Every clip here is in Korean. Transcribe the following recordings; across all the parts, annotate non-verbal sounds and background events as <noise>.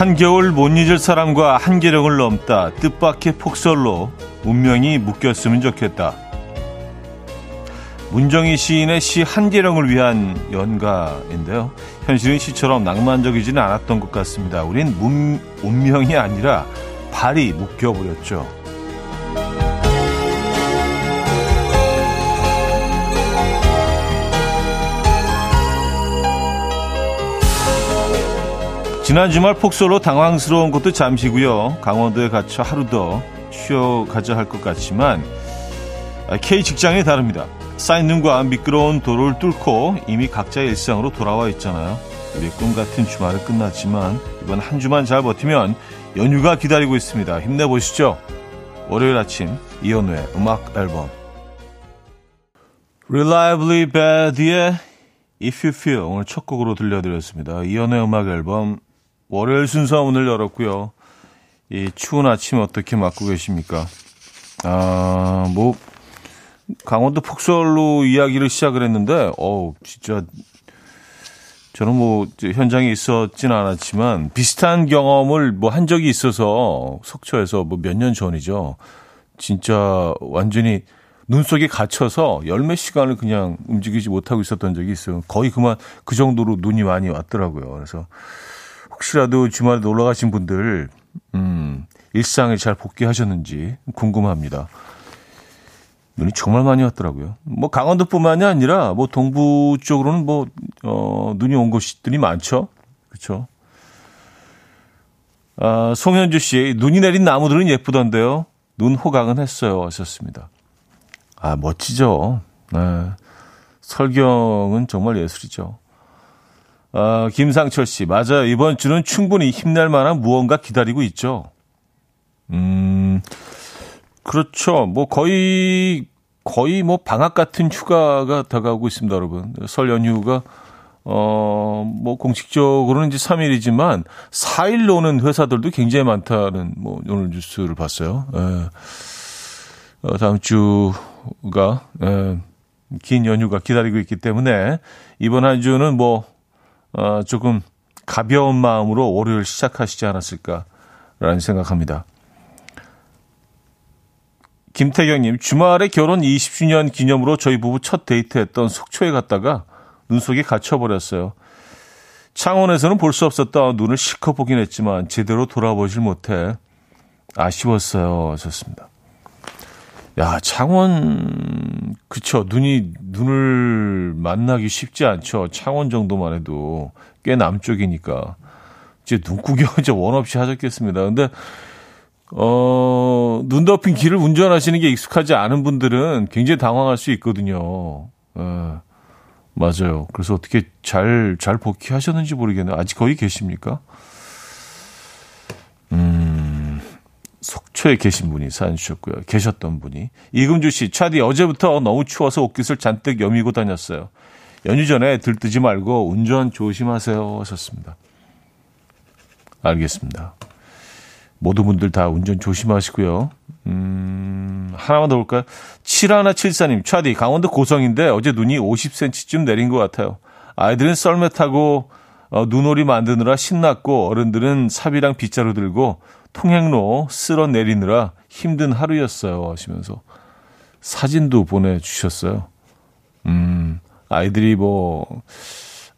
한겨울 못 잊을 사람과 한계령을 넘다 뜻밖의 폭설로 운명이 묶였으면 좋겠다. 문정희 시인의 시 한계령을 위한 연가인데요. 현실은 시처럼 낭만적이지는 않았던 것 같습니다. 우린 문, 운명이 아니라 발이 묶여버렸죠. 지난 주말 폭설로 당황스러운 것도 잠시고요. 강원도에 갇혀 하루 더 쉬어가자 할 것 같지만 K 직장이 다릅니다. 쌓인 눈과 미끄러운 도로를 뚫고 이미 각자의 일상으로 돌아와 있잖아요. 우리 꿈 같은 주말은 끝났지만 이번 한 주만 잘 버티면 연휴가 기다리고 있습니다. 힘내보시죠. 월요일 아침 이현우의 음악 앨범 Reliably Bad의 If You Feel 오늘 첫 곡으로 들려드렸습니다. 이현우의 음악 앨범 월요일 순서 오늘 열었고요. 이 추운 아침 어떻게 맞고 계십니까? 아, 뭐 강원도 폭설로 이야기를 시작을 했는데 어우, 진짜 저는 뭐 현장에 있었진 않았지만 비슷한 경험을 뭐 한 적이 있어서 속초에서 뭐 몇 년 전이죠. 진짜 완전히 눈 속에 갇혀서 열 몇 시간을 그냥 움직이지 못하고 있었던 적이 있어요. 거의 그만 그 정도로 눈이 많이 왔더라고요. 그래서 혹시라도 주말에 놀러 가신 분들, 음, 일상에 잘 복귀하셨는지 궁금합니다. 눈이 정말 많이 왔더라고요. 뭐 강원도뿐만이 아니라 뭐 동부 쪽으로는 뭐, 어, 눈이 온 곳들이 많죠. 그렇죠. 아, 송현주 씨, 눈이 내린 나무들은 예쁘던데요. 눈 호강은 했어요. 하셨습니다. 아, 멋지죠. 네. 설경은 정말 예술이죠. 어, 김상철 씨, 맞아요. 이번 주는 충분히 힘낼 만한 무언가 기다리고 있죠. 음, 그렇죠. 뭐 거의, 거의 뭐 방학 같은 휴가가 다가오고 있습니다, 여러분. 설 연휴가, 어, 뭐 공식적으로는 이제 3일이지만 4일 노는 회사들도 굉장히 많다는 뭐 오늘 뉴스를 봤어요. 예. 어, 다음 주가, 예, 긴 연휴가 기다리고 있기 때문에 이번 한 주는 뭐 어, 조금 가벼운 마음으로 월요일 시작하시지 않았을까라는 생각합니다. 김태경님, 주말에 결혼 20주년 기념으로 저희 부부 첫 데이트했던 속초에 갔다가 눈 속에 갇혀버렸어요. 창원에서는 볼 수 없었던 눈을 실컷 보긴 했지만 제대로 돌아보질 못해 아쉬웠어요. 하셨습니다. 야, 창원, 그쵸. 눈이, 눈을 만나기 쉽지 않죠. 창원 정도만 해도 꽤 남쪽이니까. 이제 눈구경 <laughs> 이제 원 없이 하셨겠습니다. 근데, 어, 눈 덮인 길을 운전하시는 게 익숙하지 않은 분들은 굉장히 당황할 수 있거든요. 예, 맞아요. 그래서 어떻게 잘, 잘 복귀하셨는지 모르겠네요. 아직 거기 계십니까? 음, 속초에 계신 분이 사연 주셨고요. 계셨던 분이. 이금주 씨, 차디 어제부터 너무 추워서 옷깃을 잔뜩 여미고 다녔어요. 연휴 전에 들뜨지 말고 운전 조심하세요. 하셨습니다. 알겠습니다. 모든 분들 다 운전 조심하시고요. 음, 하나만 더 볼까요? 7174님, 차디, 강원도 고성인데 어제 눈이 50cm쯤 내린 것 같아요. 아이들은 썰매 타고 어, 눈오리 만드느라 신났고 어른들은 삽이랑 빗자루 들고 통행로 쓸어 내리느라 힘든 하루였어요. 하시면서 사진도 보내주셨어요. 음, 아이들이 뭐,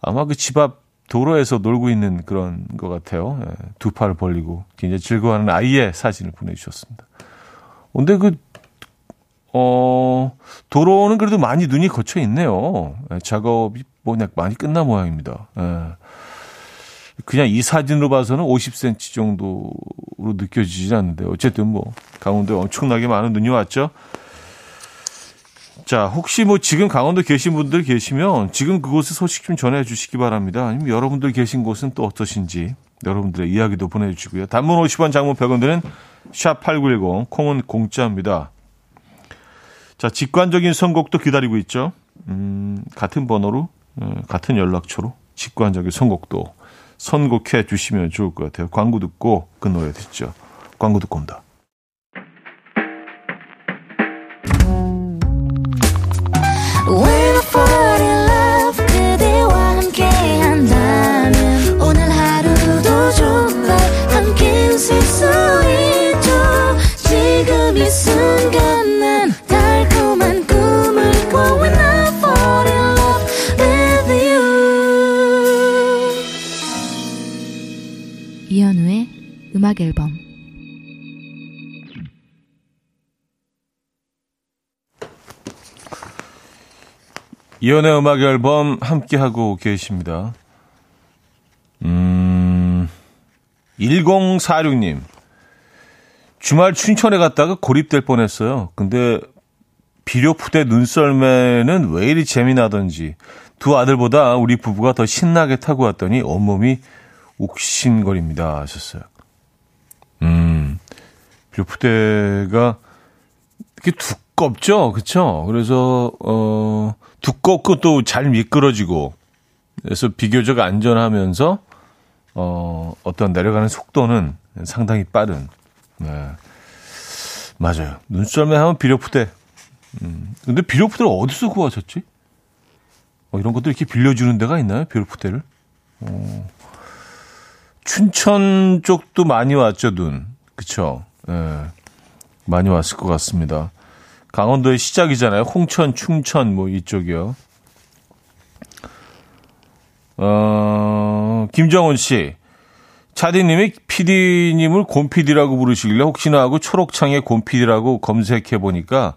아마 그 집 앞 도로에서 놀고 있는 그런 것 같아요. 예, 두 팔을 벌리고 굉장히 즐거워하는 아이의 사진을 보내주셨습니다. 근데 그, 어, 도로는 그래도 많이 눈이 거쳐 있네요. 예, 작업이 뭐 많이 끝난 모양입니다. 예. 그냥 이 사진으로 봐서는 50cm 정도로 느껴지지 않는데 어쨌든 뭐 강원도에 엄청나게 많은 눈이 왔죠. 자, 혹시 뭐 지금 강원도 계신 분들 계시면 지금 그곳의 소식 좀 전해 주시기 바랍니다. 아니면 여러분들 계신 곳은 또 어떠신지 여러분들의 이야기도 보내주시고요. 단문 50원, 장문 100원 드는 샵8910, 콩은 공짜입니다. 자, 직관적인 선곡도 기다리고 있죠. 음, 같은 번호로, 음, 같은 연락처로 직관적인 선곡도 선곡해 주시면 좋을 것 같아요. 광고 듣고 그 노래 듣죠. 광고 듣고 옵니다. 음악 앨범 이연의 음악 앨범 함께 하고 계십니다. 음, 1046님. 주말 춘천에 갔다가 고립될 뻔했어요. 근데 비료푸대 눈썰매는 왜 이리 재미나던지 두 아들보다 우리 부부가 더 신나게 타고 왔더니 온몸이 욱신거립니다 하셨어요. 음, 비료푸대가 이렇게 두껍죠, 그렇죠? 그래서 어 두껍고 또 잘 미끄러지고 그래서 비교적 안전하면서 어 어떤 내려가는 속도는 상당히 빠른. 네. 맞아요. 눈썰매 하면 비료푸대. 음. 근데 비료푸대를 어디서 구하셨지? 어, 이런 것들 이렇게 빌려주는 데가 있나요? 비료푸대를? 어. 춘천 쪽도 많이 왔죠, 눈. 그쵸? 예. 많이 왔을 것 같습니다. 강원도의 시작이잖아요. 홍천, 충천, 뭐 이쪽이요. 어, 김정은 씨. 차디님이 PD님을 곰PD라고 부르시길래 혹시나 하고 초록창에 곰PD라고 검색해 보니까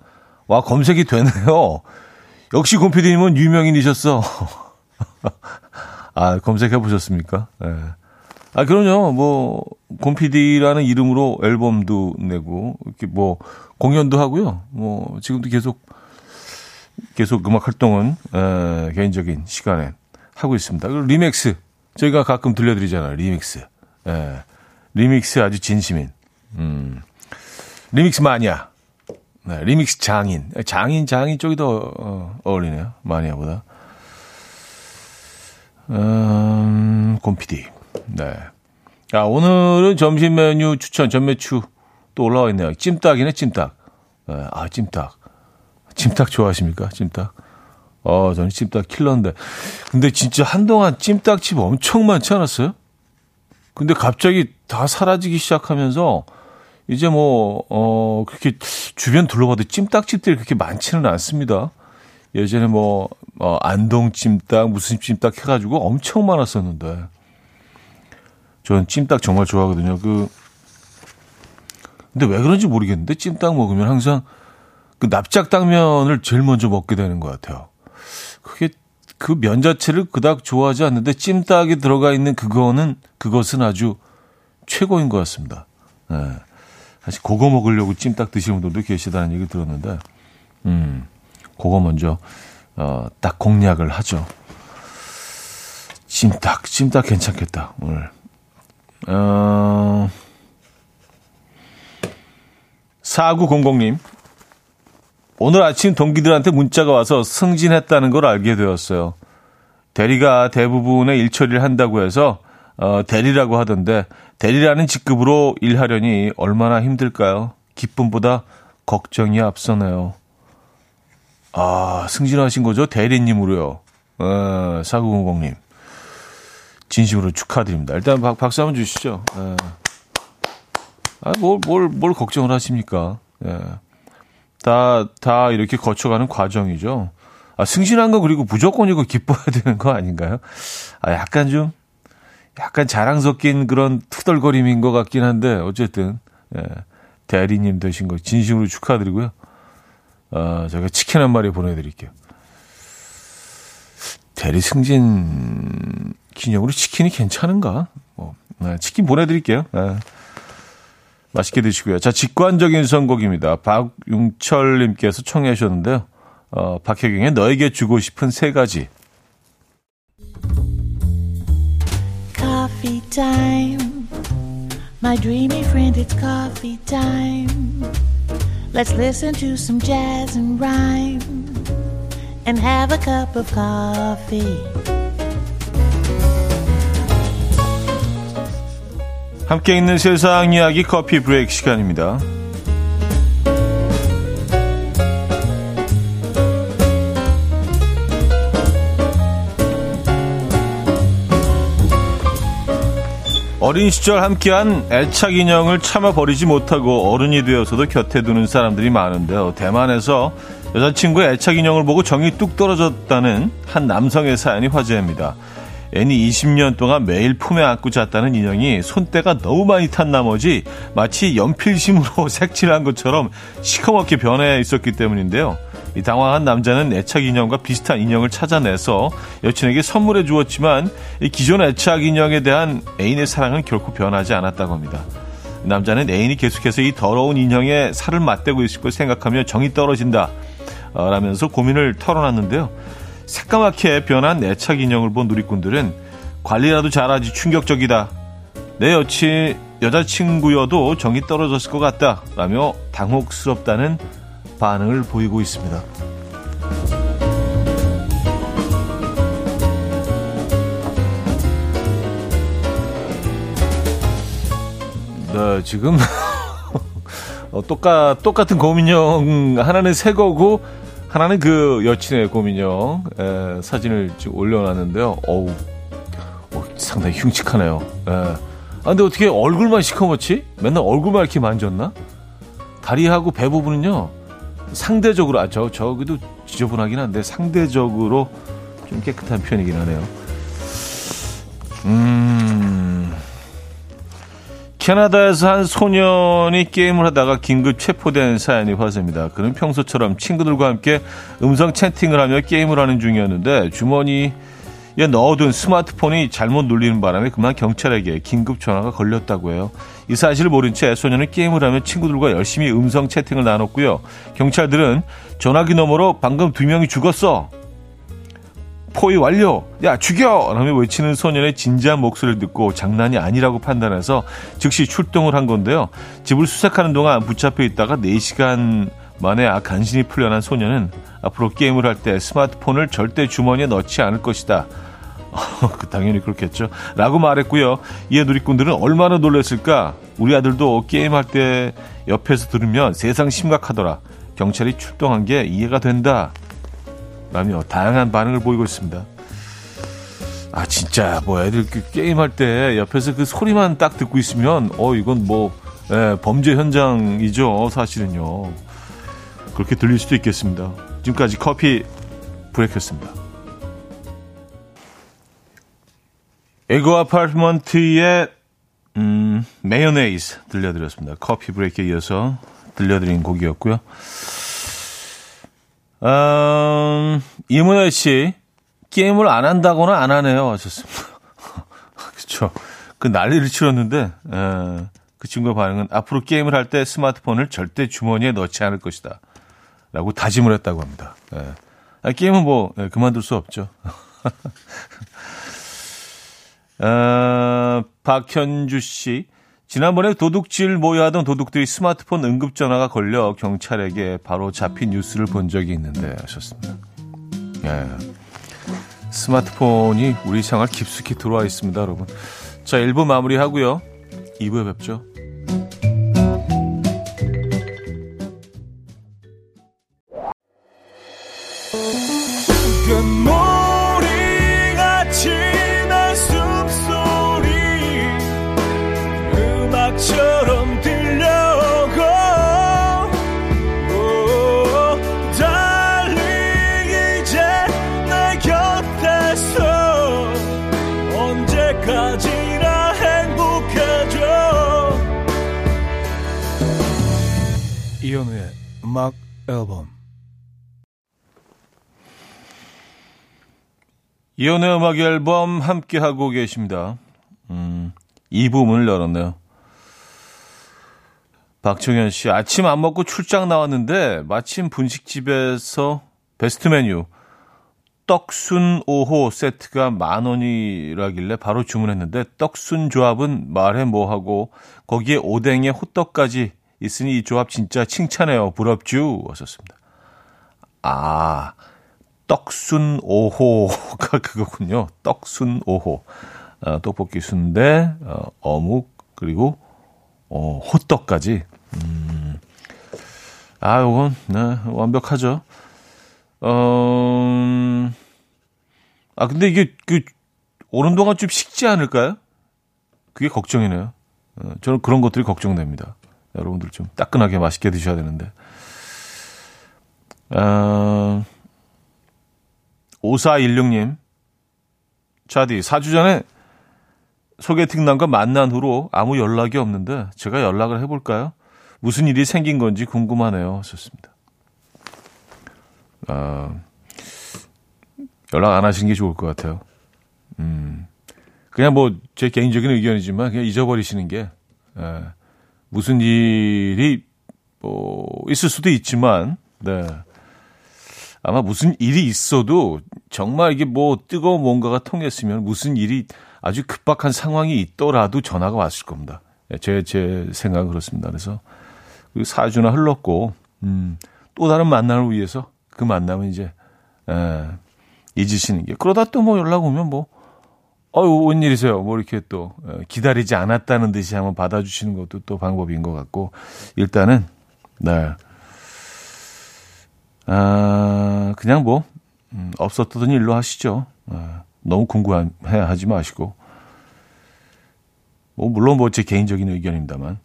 와 검색이 되네요. 역시 곰PD님은 유명인이셨어. <laughs> 아 검색해 보셨습니까? 네. 아 그럼요. 뭐 곰PD라는 이름으로 앨범도 내고 이렇게 뭐 공연도 하고요. 뭐 지금도 계속 계속 음악 활동은 에, 개인적인 시간에 하고 있습니다. 그리고 리믹스 저희가 가끔 들려드리잖아요. 리믹스. 예. 리믹스 아주 진심인. 음. 리믹스 마니아. 네, 리믹스 장인. 장인, 장인 쪽이 더 어, 어울리네요. 마니아보다. 음, 곰피디. 네. 아, 오늘은 점심 메뉴 추천, 점메추 또 올라와 있네요. 찜닭이네, 찜닭. 네, 아, 찜닭. 찜닭 좋아하십니까? 찜닭. 어, 저는 찜닭 킬러인데. 근데 진짜 한동안 찜닭집 엄청 많지 않았어요? 근데 갑자기 다 사라지기 시작하면서 이제 뭐, 어, 그렇게 주변 둘러봐도 찜닭집들이 그렇게 많지는 않습니다. 예전에 뭐, 어, 안동 찜닭, 무슨 찜닭 해가지고 엄청 많았었는데. 저는 찜닭 정말 좋아하거든요. 그, 근데 왜 그런지 모르겠는데 찜닭 먹으면 항상 그 납작당면을 제일 먼저 먹게 되는 것 같아요. 그게 그 면 자체를 그닥 좋아하지 않는데 찜닭이 들어가 있는 그거는 그것은 아주 최고인 것 같습니다. 네. 사실 그거 먹으려고 찜닭 드시는 분들도 계시다는 얘기 들었는데, 음, 그거 먼저 어, 딱 공략을 하죠. 찜닭, 찜닭 괜찮겠다 오늘. 어, 4900님. 오늘 아침 동기들한테 문자가 와서 승진했다는 걸 알게 되었어요. 대리가 대부분의 일 처리를 한다고 해서 어, 대리라고 하던데 대리라는 직급으로 일하려니 얼마나 힘들까요? 기쁨보다 걱정이 앞서네요. 아, 승진하신 거죠? 대리님으로요. 어, 4900님. 진심으로 축하드립니다. 일단 박, 박수 한번 주시죠. 예. 아, 뭘, 뭘, 뭘 걱정을 하십니까? 예. 다, 다 이렇게 거쳐가는 과정이죠. 아, 승진한 거 그리고 무조건 이거 기뻐야 되는 거 아닌가요? 아, 약간 좀, 약간 자랑 섞인 그런 투덜거림인 것 같긴 한데, 어쨌든, 예, 대리님 되신 거 진심으로 축하드리고요. 어, 제가 치킨 한 마리 보내드릴게요. 대리 승진 기념으로 치킨이 괜찮은가? 뭐, 네, 치킨 보내드릴게요. 네. 맛있게 드시고요. 자, 직관적인 선곡입니다. 박용철님께서 청해 주셨는데요. 어, 박혜경의 너에게 주고 싶은 세 가지. Coffee time. My dreamy friend, it's coffee time. Let's listen to some jazz and rhyme and have a cup of coffee. 함께 있는 세상 이야기 커피 브레이크 시간입니다. 어린 시절 함께한 애착 인형을 참아 버리지 못하고 어른이 되어서도 곁에 두는 사람들이 많은데요. 대만에서 여자친구의 애착 인형을 보고 정이 뚝 떨어졌다는 한 남성의 사연이 화제입니다. 애니 20년 동안 매일 품에 안고 잤다는 인형이 손때가 너무 많이 탄 나머지 마치 연필심으로 <laughs> 색칠한 것처럼 시커멓게 변해 있었기 때문인데요. 이 당황한 남자는 애착 인형과 비슷한 인형을 찾아내서 여친에게 선물해 주었지만 이 기존 애착 인형에 대한 애인의 사랑은 결코 변하지 않았다고 합니다. 남자는 애인이 계속해서 이 더러운 인형에 살을 맞대고 있을 걸 생각하며 정이 떨어진다. 어, 라면서 고민을 털어놨는데요. 새까맣게 변한 애착 인형을 본 누리꾼들은 관리라도 잘하지 충격적이다. 내 여친, 여자친구여도 정이 떨어졌을 것 같다. 라며 당혹스럽다는 반응을 보이고 있습니다. 네, 지금 <laughs> 어, 똑같 똑같은 고민형 하나는 새 거고 하나는 그 여친의 고민형 에, 사진을 지금 올려놨는데요. 어우, 어, 상당히 흉측하네요. 에. 아 근데 어떻게 얼굴만 시커멓지? 맨날 얼굴만 이렇게 만졌나? 다리하고 배 부분은요 상대적으로 아 저 저기도 지저분하긴 한데 상대적으로 좀 깨끗한 편이긴 하네요. 음. 캐나다에서 한 소년이 게임을 하다가 긴급 체포된 사연이 화제입니다. 그는 평소처럼 친구들과 함께 음성 채팅을 하며 게임을 하는 중이었는데 주머니에 넣어둔 스마트폰이 잘못 눌리는 바람에 그만 경찰에게 긴급 전화가 걸렸다고 해요. 이 사실을 모른 채 소년은 게임을 하며 친구들과 열심히 음성 채팅을 나눴고요. 경찰들은 전화기 너머로 방금 두 명이 죽었어. 포위 완료! 야, 죽여! 라며 외치는 소년의 진지한 목소리를 듣고 장난이 아니라고 판단해서 즉시 출동을 한 건데요. 집을 수색하는 동안 붙잡혀 있다가 4시간 만에 아, 간신히 풀려난 소년은 앞으로 게임을 할 때 스마트폰을 절대 주머니에 넣지 않을 것이다. <laughs> 그 당연히 그렇겠죠. 라고 말했고요. 이에 누리꾼들은 얼마나 놀랐을까? 우리 아들도 게임할 때 옆에서 들으면 세상 심각하더라. 경찰이 출동한 게 이해가 된다. 라며 다양한 반응을 보이고 있습니다. 아 진짜 뭐 애들 그 게임할 때 옆에서 그 소리만 딱 듣고 있으면 어 이건 뭐 예, 범죄 현장이죠 사실은요 그렇게 들릴 수도 있겠습니다. 지금까지 커피 브레이크였습니다. 에고 아파트먼트의 음, mayonnaise 들려드렸습니다. 커피 브레이크에 이어서 들려드린 곡이었고요. 음, 이문혜 씨, 게임을 안 한다거나 안 하네요. 하셨습니다. <laughs> 그쵸. 그 난리를 치렀는데, 에, 예, 그 친구의 반응은 앞으로 게임을 할 때 스마트폰을 절대 주머니에 넣지 않을 것이다. 라고 다짐을 했다고 합니다. 에. 예. 아, 게임은 뭐, 에, 예, 그만둘 수 없죠. 어, <laughs> 박현주 씨, 지난번에 도둑질 모여하던 도둑들이 스마트폰 응급전화가 걸려 경찰에게 바로 잡힌 뉴스를 본 적이 있는데 하셨습니다. 예. 스마트폰이 우리 생활 깊숙이 들어와 있습니다, 여러분. 자, 1부 마무리하고요. 2부에 뵙죠. 이현우의 음악 앨범 이현우의 음악 앨범 함께 하고 계십니다. 음, 이 부분을 열었네요. 박정현 씨, 아침 안 먹고 출장 나왔는데 마침 분식집에서 베스트 메뉴 떡순 5호 세트가 만 원이라길래 바로 주문했는데 떡순 조합은 말해 뭐하고 거기에 오뎅에 호떡까지 있으니 이 조합 진짜 칭찬해요. 부럽쥬? 하셨습니다. 아, 떡순 5호가 <laughs> 그거군요. 떡순 5호. 어, 떡볶이 순대, 어, 어묵, 그리고, 어, 호떡까지. 음. 아, 요건, 네, 완벽하죠. 어, 아, 근데 이게, 그, 오는 동안 좀 식지 않을까요? 그게 걱정이네요. 어, 저는 그런 것들이 걱정됩니다. 여러분들 좀 따끈하게 맛있게 드셔야 되는데. 어, 5416님. 차디, 4주 전에 소개팅 남과 만난 후로 아무 연락이 없는데 제가 연락을 해볼까요? 무슨 일이 생긴 건지 궁금하네요. 좋습니다. 아, 연락 안 하시는 게 좋을 것 같아요. 음, 그냥 뭐 제 개인적인 의견이지만 그냥 잊어버리시는 게 예, 무슨 일이 뭐 있을 수도 있지만 네. 아마 무슨 일이 있어도 정말 이게 뭐 뜨거운 뭔가가 통했으면 무슨 일이 아주 급박한 상황이 있더라도 전화가 왔을 겁니다. 예, 제, 제 생각은 그렇습니다. 그래서 그 4주나 흘렀고, 음, 또 다른 만남을 위해서 그 만남은 이제, 에, 예, 잊으시는 게. 그러다 또 뭐 연락 오면 뭐, 어유 웬일이세요? 뭐 이렇게 또 예, 기다리지 않았다는 듯이 한번 받아주시는 것도 또 방법인 것 같고, 일단은, 네. 아, 그냥 뭐, 음, 없었던 일로 하시죠. 아, 너무 궁금해 하지 마시고. 뭐, 물론 뭐 제 개인적인 의견입니다만.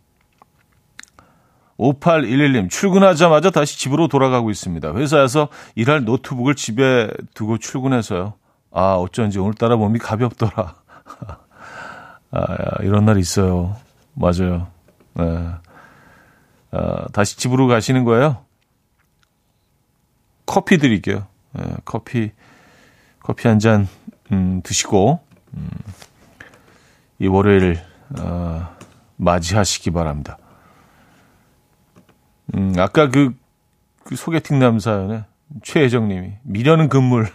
5811님, 출근하자마자 다시 집으로 돌아가고 있습니다. 회사에서 일할 노트북을 집에 두고 출근해서요. 아, 어쩐지 오늘따라 몸이 가볍더라. <laughs> 아, 이런 날 있어요. 맞아요. 네. 아, 다시 집으로 가시는 거예요? 커피 드릴게요. 네, 커피, 커피 한 잔, 음, 드시고, 음, 이 월요일, 어, 맞이하시기 바랍니다. 음, 아까 그, 그 소개팅 남사연에 최혜정 님이, 미련은 금물.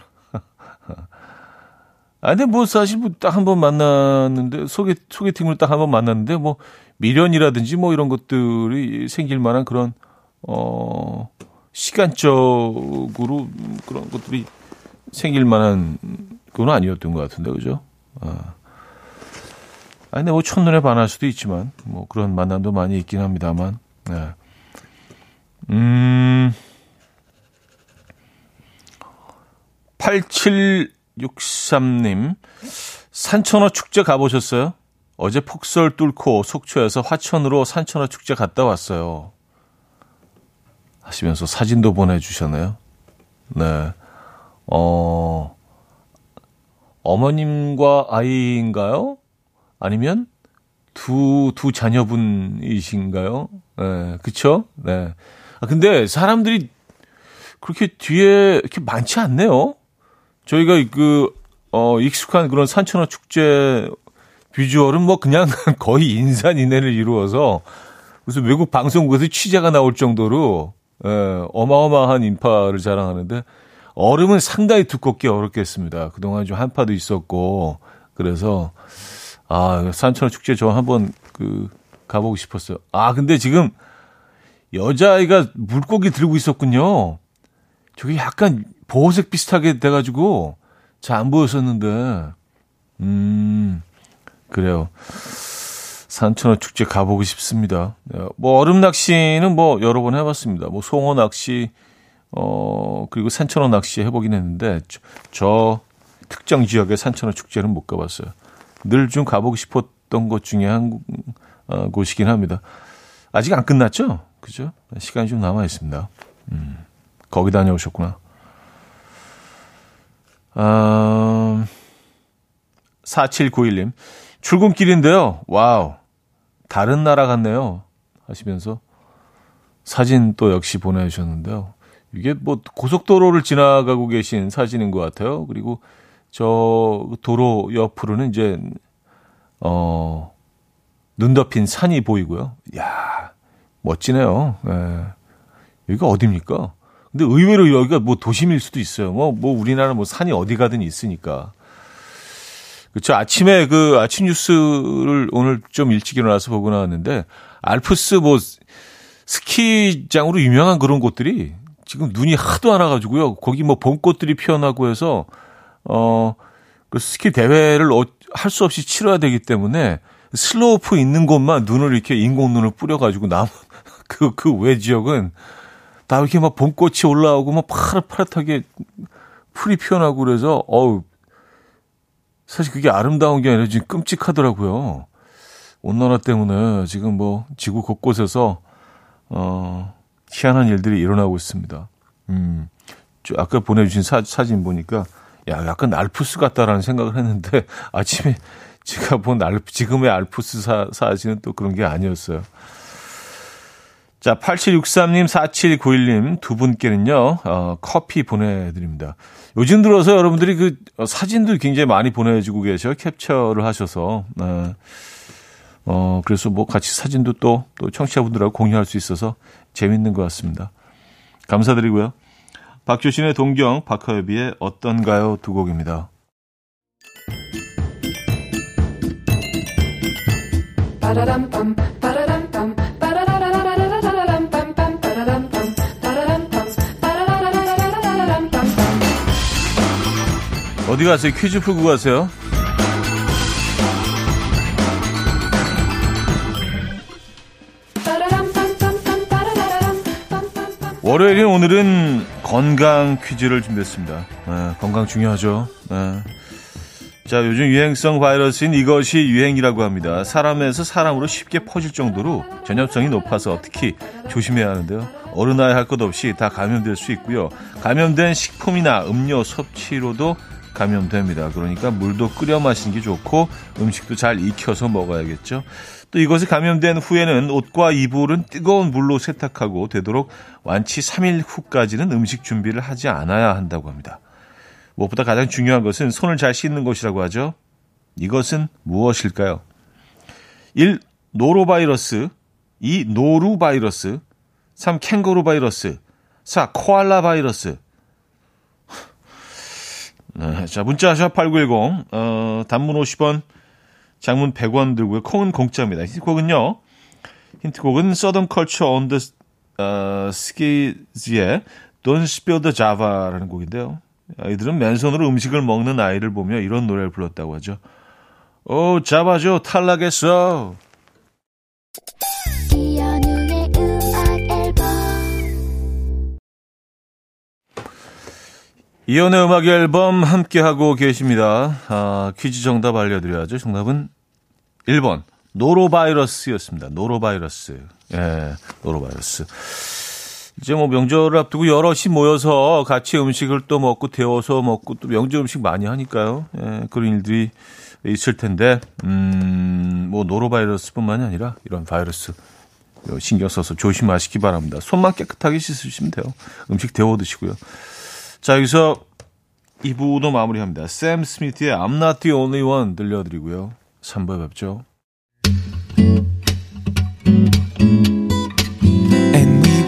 아, 근데 뭐 사실 뭐 딱 한 번 만났는데, 소개, 소개팅을 딱 한 번 만났는데, 뭐 미련이라든지 뭐 이런 것들이 생길 만한 그런, 어, 시간적으로 그런 것들이 생길 만한 그건 아니었던 것 같은데, 그죠? 아. 아니, 근데 뭐 첫눈에 반할 수도 있지만, 뭐 그런 만남도 많이 있긴 합니다만, 네. 음, 8763님, 산천어 축제 가보셨어요? 어제 폭설 뚫고 속초에서 화천으로 산천어 축제 갔다 왔어요. 하시면서 사진도 보내주셨네요. 네. 어, 어머님과 아이인가요? 아니면 두, 두 자녀분이신가요? 네, 그쵸? 네. 아, 근데 사람들이 그렇게 뒤에 이렇게 많지 않네요. 저희가 그, 어, 익숙한 그런 산천어 축제 비주얼은 뭐 그냥 <laughs> 거의 인산인해를 이루어서 무슨 외국 방송국에서 취재가 나올 정도로 예, 어마어마한 인파를 자랑하는데 얼음은 상당히 두껍게 얼었겠습니다. 그동안 좀 한파도 있었고 그래서 아 산천어 축제 저 한번 그 가보고 싶었어요. 아 근데 지금 여자아이가 물고기 들고 있었군요. 저게 약간 보호색 비슷하게 돼가지고 잘 안 보였었는데 음 그래요. 산천어 축제 가보고 싶습니다. 네, 뭐 얼음 낚시는 뭐 여러 번 해봤습니다. 뭐 송어 낚시, 어 그리고 산천어 낚시 해보긴 했는데 저, 저 특정 지역의 산천어 축제는 못 가봤어요. 늘 좀 가보고 싶었던 것 중에 한 어, 곳이긴 합니다. 아직 안 끝났죠? 그죠? 시간이 좀 남아 있습니다. 음, 거기 다녀오셨구나. 아, 4791님. 출근길인데요. wow. 다른 나라 같네요. 하시면서 사진 또 역시 보내주셨는데요. 이게 뭐 고속도로를 지나가고 계신 사진인 것 같아요. 그리고 저 도로 옆으로는 이제 어, 눈 덮인 산이 보이고요. 야 멋지네요. 예. 여기가 어딥니까? 근데 의외로 여기가 뭐 도심일 수도 있어요. 뭐, 뭐 우리나라 뭐 산이 어디 가든 있으니까. 그렇죠. 아침에 그 아침 뉴스를 오늘 좀 일찍 일어나서 보고 나왔는데 알프스 뭐 스키장으로 유명한 그런 곳들이 지금 눈이 하도 안 와가지고요. 거기 뭐 봄꽃들이 피어나고 해서 어 그 스키 대회를 어, 할 수 없이 치러야 되기 때문에 슬로프 있는 곳만 눈을 이렇게 인공 눈을 뿌려가지고 남 <laughs> 그그 외 지역은 다 이렇게 막 봄꽃이 올라오고 막 파릇파릇하게 풀이 피어나고 그래서 어우 사실 그게 아름다운 게 아니라 지금 끔찍하더라고요. 온난화 때문에 지금 뭐 지구 곳곳에서 어 희한한 일들이 일어나고 있습니다. 음. 아까 보내주신 사, 사진 보니까 야, 약간 알프스 같다라는 생각을 했는데 <laughs> 아침에 제가 본 알프, 지금의 알프스 사, 사진은 또 그런 게 아니었어요. 자, 8763님, 4791님 두 분께는요, 어, 커피 보내드립니다. 요즘 들어서 여러분들이 그 어, 사진도 굉장히 많이 보내주고 계셔. 캡처를 하셔서. 네. 어, 그래서 뭐 같이 사진도 또, 또 청취자분들하고 공유할 수 있어서 재밌는 것 같습니다. 감사드리고요. 박효신의 동경, 박하엽비의 어떤가요? 두 곡입니다. 어디 가세요? 퀴즈 풀고 가세요. 월요일인 오늘은 건강 퀴즈를 준비했습니다. 네, 건강 중요하죠. 네. 자, 요즘 유행성 바이러스인 이것이 유행이라고 합니다. 사람에서 사람으로 쉽게 퍼질 정도로 전염성이 높아서 특히 조심해야 하는데요. 어른아이 할 것 없이 다 감염될 수 있고요. 감염된 식품이나 음료 섭취로도 감염됩니다. 그러니까 물도 끓여 마시는 게 좋고 음식도 잘 익혀서 먹어야겠죠. 또 이것이 감염된 후에는 옷과 이불은 뜨거운 물로 세탁하고 되도록 완치 3일 후까지는 음식 준비를 하지 않아야 한다고 합니다. 무엇보다 가장 중요한 것은 손을 잘 씻는 것이라고 하죠. 이것은 무엇일까요? 1. 노로바이러스 2. 노루바이러스 3. 캥거루 바이러스 4. 코알라 바이러스 네, 자, 문자 샵8910 어, 단문 50원 장문 100원 들고요. 콩은 공짜입니다. 힌트곡은요. 힌트곡은 Southern Culture on the uh, Skies의 Don't Spill the Java라는 곡인데요. 아이들은 맨손으로 음식을 먹는 아이를 보며 이런 노래를 불렀다고 하죠. 오, 잡아줘, 탈락했어. 이연의 음악 앨범 함께하고 계십니다. 아, 퀴즈 정답 알려드려야죠. 정답은 1번. 노로바이러스였습니다. 노로바이러스. 예, 노로바이러스. 이제 뭐 명절을 앞두고 여럿이 모여서 같이 음식을 또 먹고 데워서 먹고 또 명절 음식 많이 하니까요. 예, 그런 일들이 있을 텐데, 음, 뭐 노로바이러스 뿐만이 아니라 이런 바이러스 신경 써서 조심하시기 바랍니다. 손만 깨끗하게 씻으시면 돼요. 음식 데워 드시고요. 자, 여기서 2부도 마무리합니다. 샘 스미트의 I'm Not The Only One 들려드리고요. 3부에 뵙죠.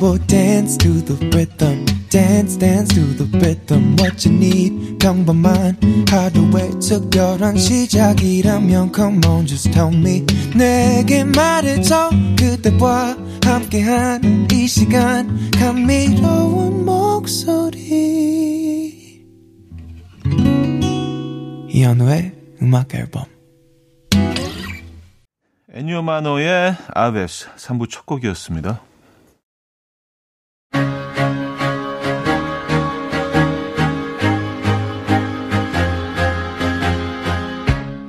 And we will dance to the rhythm. dance dance to the rhythm what you need 평범한 하루의 특별한 시작이라면 come on just tell me 내게 말해줘 그대와 함께한 이 시간 감미로운 목소리 이현우의 음악 앨범 애니어마노의 아베스 3부 첫 곡이었습니다.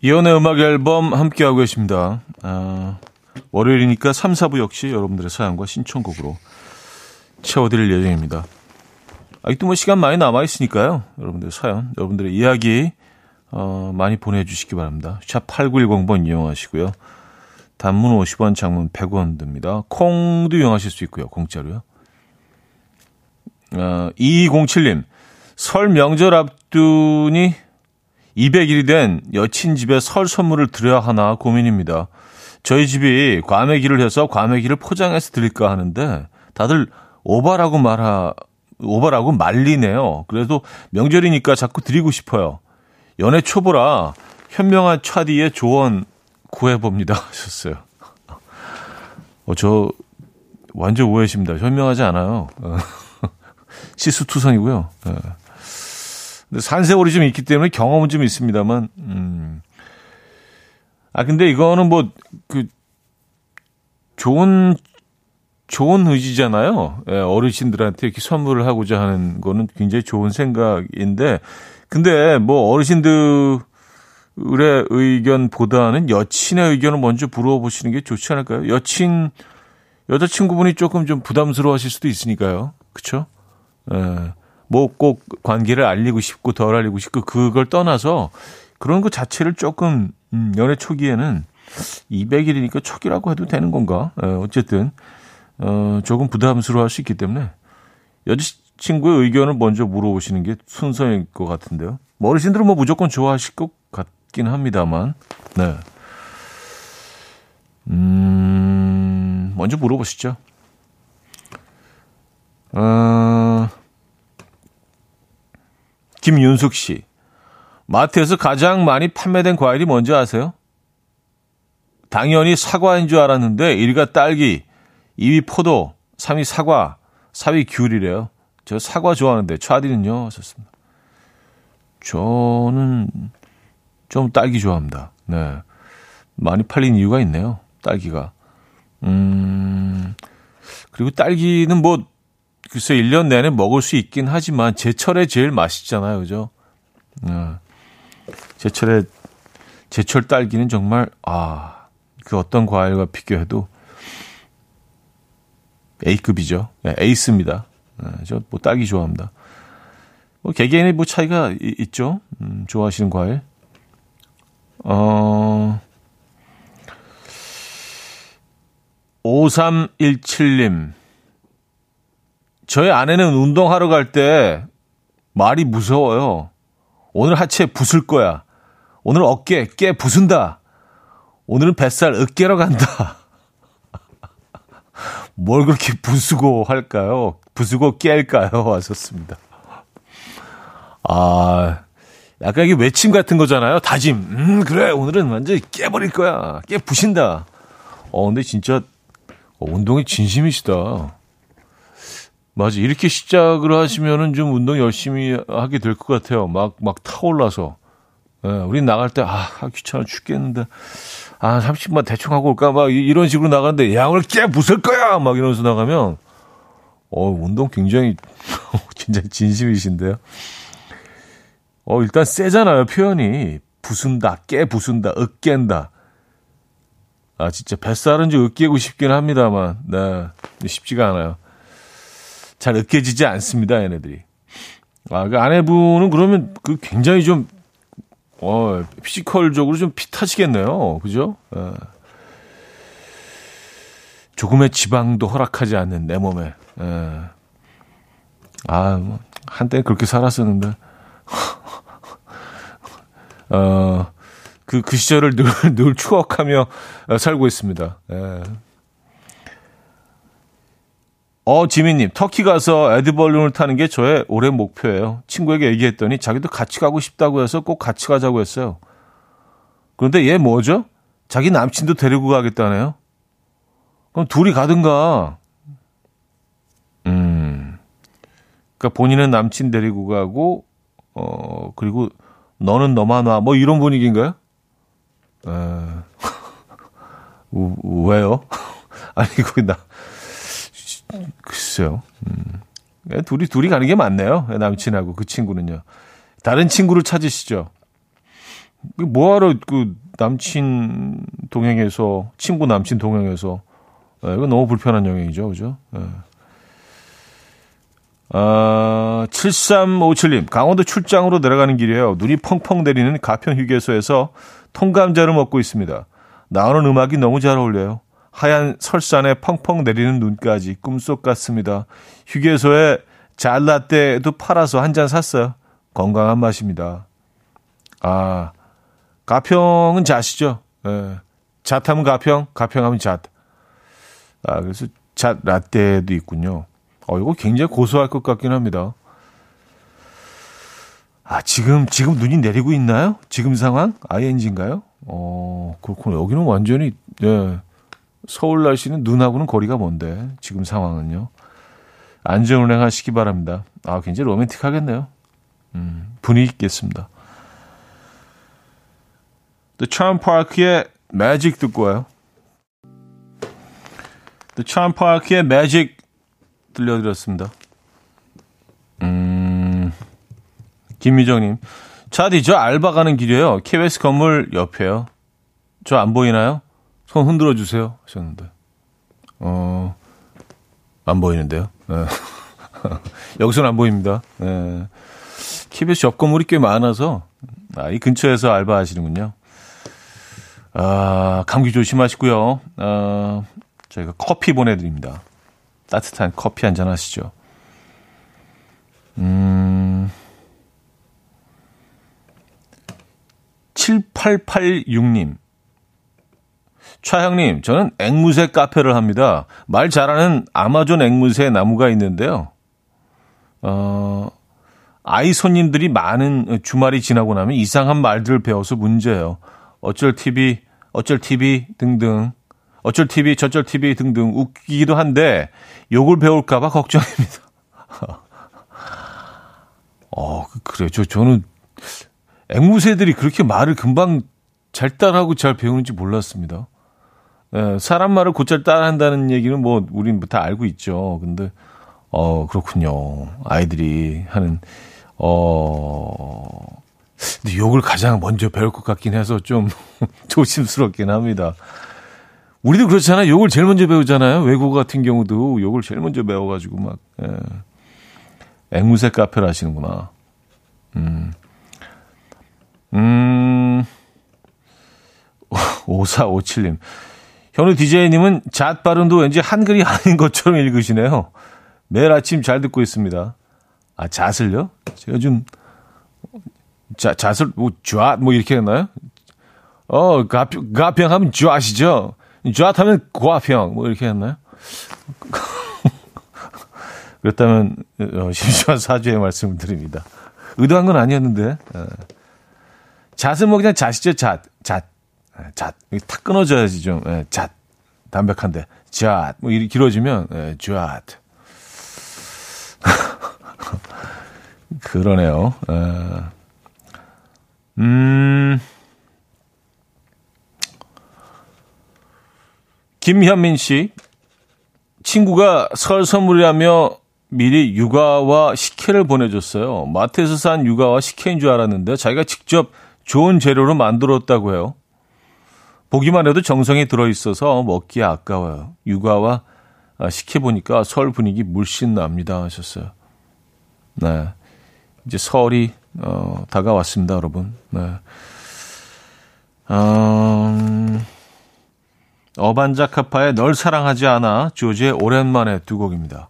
이연의 음악 앨범 함께하고 계십니다. 아, 월요일이니까 3, 4부 역시 여러분들의 사연과 신청곡으로 채워드릴 예정입니다. 아직도 뭐 시간 많이 남아 있으니까요. 여러분들 사연, 여러분들의 이야기 어, 많이 보내주시기 바랍니다. 샵 8910번 이용하시고요. 단문 50원, 장문 100원 듭니다. 콩도 이용하실 수 있고요. 공짜로요. 어, 2207님, 설 명절 앞두니 200일이 된 여친 집에 설 선물을 드려야 하나 고민입니다. 저희 집이 과메기를 해서 과메기를 포장해서 드릴까 하는데 다들 오바라고 말하 오버라고 말리네요. 그래도 명절이니까 자꾸 드리고 싶어요. 연애 초보라 현명한 차디의 조언 구해봅니다. <laughs> 하셨어요. 어, 저 완전 오해십니다. 현명하지 않아요. 어, <laughs> 시수투성이고요. 네. 근데 산세월이 좀 있기 때문에 경험은 좀 있습니다만, 음. 아, 근데 이거는 뭐, 그, 좋은 좋은 의지잖아요. 예, 어르신들한테 이렇게 선물을 하고자 하는 거는 굉장히 좋은 생각인데, 근데 뭐 어르신들의 의견보다는 여친의 의견을 먼저 물어보시는 게 좋지 않을까요? 여친, 여자친구분이 조금 좀 부담스러워 하실 수도 있으니까요. 그쵸? 예, 뭐꼭 관계를 알리고 싶고 덜 알리고 싶고 그걸 떠나서 그런 것 자체를 조금, 음, 연애 초기에는 200일이니까 초기라고 해도 되는 건가? 예, 어쨌든. 어, 조금 부담스러워 할 수 있기 때문에 여자 친구의 의견을 먼저 물어보시는 게 순서일 것 같은데요. 뭐 어르신들은 뭐 무조건 좋아하실 것 같긴 합니다만, 네. 음, 먼저 물어보시죠. 어, 김윤숙 씨. 마트에서 가장 많이 판매된 과일이 뭔지 아세요? 당연히 사과인 줄 알았는데 1위가 딸기, 2위 포도, 3위 사과, 4위 귤이래요. 저 사과 좋아하는데 차디는요? 하셨습니다. 저는 좀 딸기 좋아합니다. 네. 많이 팔린 이유가 있네요. 딸기가. 음, 그리고 딸기는 뭐, 글쎄 1년 내내 먹을 수 있긴 하지만 제철에 제일 맛있잖아요. 그죠? 네. 제철에, 제철 딸기는 정말, 아, 그 어떤 과일과 비교해도 A급이죠. 네, 에이스입니다. 네, 저뭐 딸기 좋아합니다. 뭐 개개인의 뭐 차이가 이, 있죠. 음, 좋아하시는 과일. 어, 5317님. 저희 아내는 운동하러 갈 때 말이 무서워요. 오늘 하체 부술 거야. 오늘 어깨 깨 부순다. 오늘은 뱃살 으깨러 간다. <laughs> 뭘 그렇게 부수고 할까요? 부수고 깰까요? <laughs> 하셨습니다. 아, 약간 이게 외침 같은 거잖아요. 다짐. 음, 그래. 오늘은 완전히 깨버릴 거야. 깨 부신다. 어, 근데 진짜 어, 운동에 진심이시다. 맞아. 이렇게 시작을 하시면은 좀 운동 열심히 하게 될 것 같아요. 막, 막 타올라서. 예, 우린 나갈 때, 아, 귀찮아 죽겠는데. 아, 30만 대충 하고 올까? 막 이런 식으로 나가는데, 야, 오늘 깨 부술 거야! 막 이러면서 나가면, 어, 운동 굉장히, <laughs> 진짜 진심이신데요. 어, 일단 세잖아요, 표현이. 부순다, 깨 부순다, 으깬다. 아, 진짜 뱃살은 좀 으깨고 싶긴 합니다만, 네, 쉽지가 않아요. 잘 으깨지지 않습니다, 얘네들이. 아, 그 아내분은 그러면 그 굉장히 좀 어, physical적으로 좀 fit하시겠네요. 그죠? 예. 조금의 지방도 허락하지 않는 내 몸에. 예. 아, 뭐, 한때 그렇게 살았었는데. <laughs> 어, 그, 그 시절을 늘, <laughs> 늘 추억하며 살고 있습니다. 예. 어, 지민님, 터키 가서 에드벌룬을 타는 게 저의 올해 목표예요. 친구에게 얘기했더니 자기도 같이 가고 싶다고 해서 꼭 같이 가자고 했어요. 그런데 얘 뭐죠? 자기 남친도 데리고 가겠다네요. 그럼 둘이 가든가. 음. 그러니까 본인은 남친 데리고 가고, 어, 그리고 너는 너만 와. 뭐 이런 분위기인가요? 에, <laughs> 왜요? <laughs> 아니, 그, 나, 글쎄요. 음. 둘이, 둘이 가는 게 맞네요. 남친하고 그 친구는요. 다른 친구를 찾으시죠. 뭐하러 그 남친 동행해서, 친구 남친 동행해서, 네, 이거 너무 불편한 영향이죠. 그죠? 네. 아, 7357님, 강원도 출장으로 내려가는 길이에요. 눈이 펑펑 내리는 가평 휴게소에서 통감자를 먹고 있습니다. 나오는 음악이 너무 잘 어울려요. 하얀 설산에 펑펑 내리는 눈까지 꿈속 같습니다. 휴게소에 잘라떼도 팔아서 한 잔 샀어요. 건강한 맛입니다. 아, 가평은 잣이죠. 예. 잣하면 가평, 가평하면 잣. 아, 그래서 잣 라떼도 있군요. 어, 이거 굉장히 고소할 것 같긴 합니다. 아, 지금, 지금 눈이 내리고 있나요? 지금 상황? ING인가요? 어, 그렇구나. 여기는 완전히, 예. 서울 날씨는 눈하고는 거리가 먼데, 지금 상황은요. 안전 운행 하시기 바랍니다. 아, 굉장히 로맨틱하겠네요. 음, 분위기 있겠습니다. The Charm Park의 Magic 듣고 와요. The Charm Park의 Magic 들려드렸습니다. 음, 김미정님. 차디, 저 알바 가는 길이에요. KBS 건물 옆에요. 저 안 보이나요? 손 흔들어 주세요. 하셨는데. 어, 안 보이는데요. 네. <laughs> 여기서는 안 보입니다. 네. KBS 옆 건물이 꽤 많아서, 아, 이 근처에서 알바 하시는군요. 아, 감기 조심하시고요. 아, 저희가 커피 보내드립니다. 따뜻한 커피 한잔 하시죠. 음, 7886님. 차형님, 저는 앵무새 카페를 합니다. 말 잘하는 아마존 앵무새 나무가 있는데요. 어, 아이 손님들이 많은 주말이 지나고 나면 이상한 말들을 배워서 문제예요. 어쩔 TV, 어쩔 TV 등등. 어쩔 TV, 저쩔 TV 등등 웃기기도 한데 욕을 배울까봐 걱정입니다. <laughs> 어, 그래요. 저, 저는 앵무새들이 그렇게 말을 금방 잘 따라하고 잘 배우는지 몰랐습니다. 예, 사람 말을 곧잘 따라한다는 얘기는 뭐, 우린 다 알고 있죠. 근데, 어, 그렇군요. 아이들이 하는, 어, 근데 욕을 가장 먼저 배울 것 같긴 해서 좀 <laughs> 조심스럽긴 합니다. 우리도 그렇잖아요. 욕을 제일 먼저 배우잖아요. 외국어 같은 경우도 욕을 제일 먼저 배워가지고 막, 예. 앵무새 카페를 하시는구나. 음. 음. <laughs> 5457님. 현우 DJ님은 잣 발음도 왠지 한글이 <laughs> 아닌 것처럼 읽으시네요. 매일 아침 잘 듣고 있습니다. 아, 잣을요? 제가 좀, 자, 잣을, 뭐, 잣, 뭐, 이렇게 했나요? 어, 가평, 가평 하면 잣이죠. 잣하면 고아평, 뭐, 이렇게 했나요? <laughs> 그렇다면, 어, 심심한 사죄의 말씀을 드립니다. 의도한 건 아니었는데, 어. 잣은 뭐 그냥 잣이죠, 잣. 잣. 예, 잣. 탁 끊어져야지 좀, 예, 잣. 담백한데. 잣. 뭐 이렇게 길어지면, 예, 잣. <laughs> 그러네요. 예. 음. 김현민 씨. 친구가 설 선물이라며 미리 육아와 식혜를 보내줬어요. 마트에서 산 육아와 식혜인 줄 알았는데 자기가 직접 좋은 재료로 만들었다고 해요. 보기만 해도 정성이 들어있어서 먹기에 아까워요. 육아와 식혜 보니까 설 분위기 물씬 납니다 하셨어요. 네. 이제 설이 어, 다가왔습니다, 여러분. 네. 음, 어반자카파의 널 사랑하지 않아 조지의 오랜만에 두 곡입니다.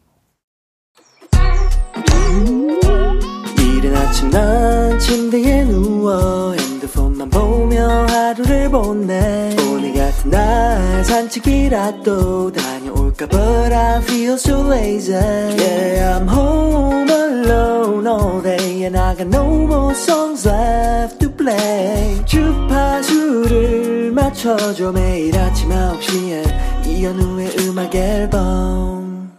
이른 아침 난 침대에 누워 핸드폰만 보며 하루를 보내 오늘 같은 날 산책이라도 다 녀올까 But I feel so lazy Yeah I'm home alone all day And I got no more songs left to play 주파수를 맞춰줘 매일 아침 9시에 이현우의 음악 앨범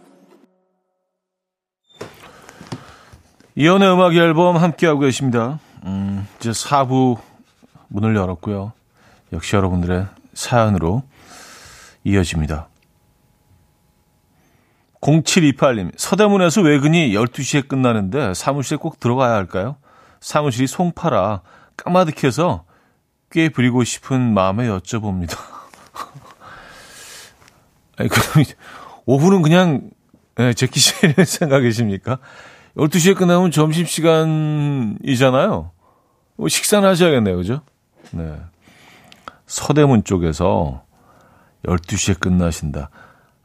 이연의 음악 앨범 함께하고 계십니다. 음, 이제 4부 문을 열었고요. 역시 여러분들의 사연으로 이어집니다. 0728님, 서대문에서 외근이 12시에 끝나는데 사무실에 꼭 들어가야 할까요? 사무실이 송파라 까마득해서 꽤 부리고 싶은 마음에 여쭤봅니다. <laughs> 아니, 그럼 오후는 그냥 네, 제끼시는 생각이십니까? 12시에 끝나면 점심시간이잖아요. 뭐 식사는 하셔야겠네요. 그죠? 네. 서대문 쪽에서 12시에 끝나신다.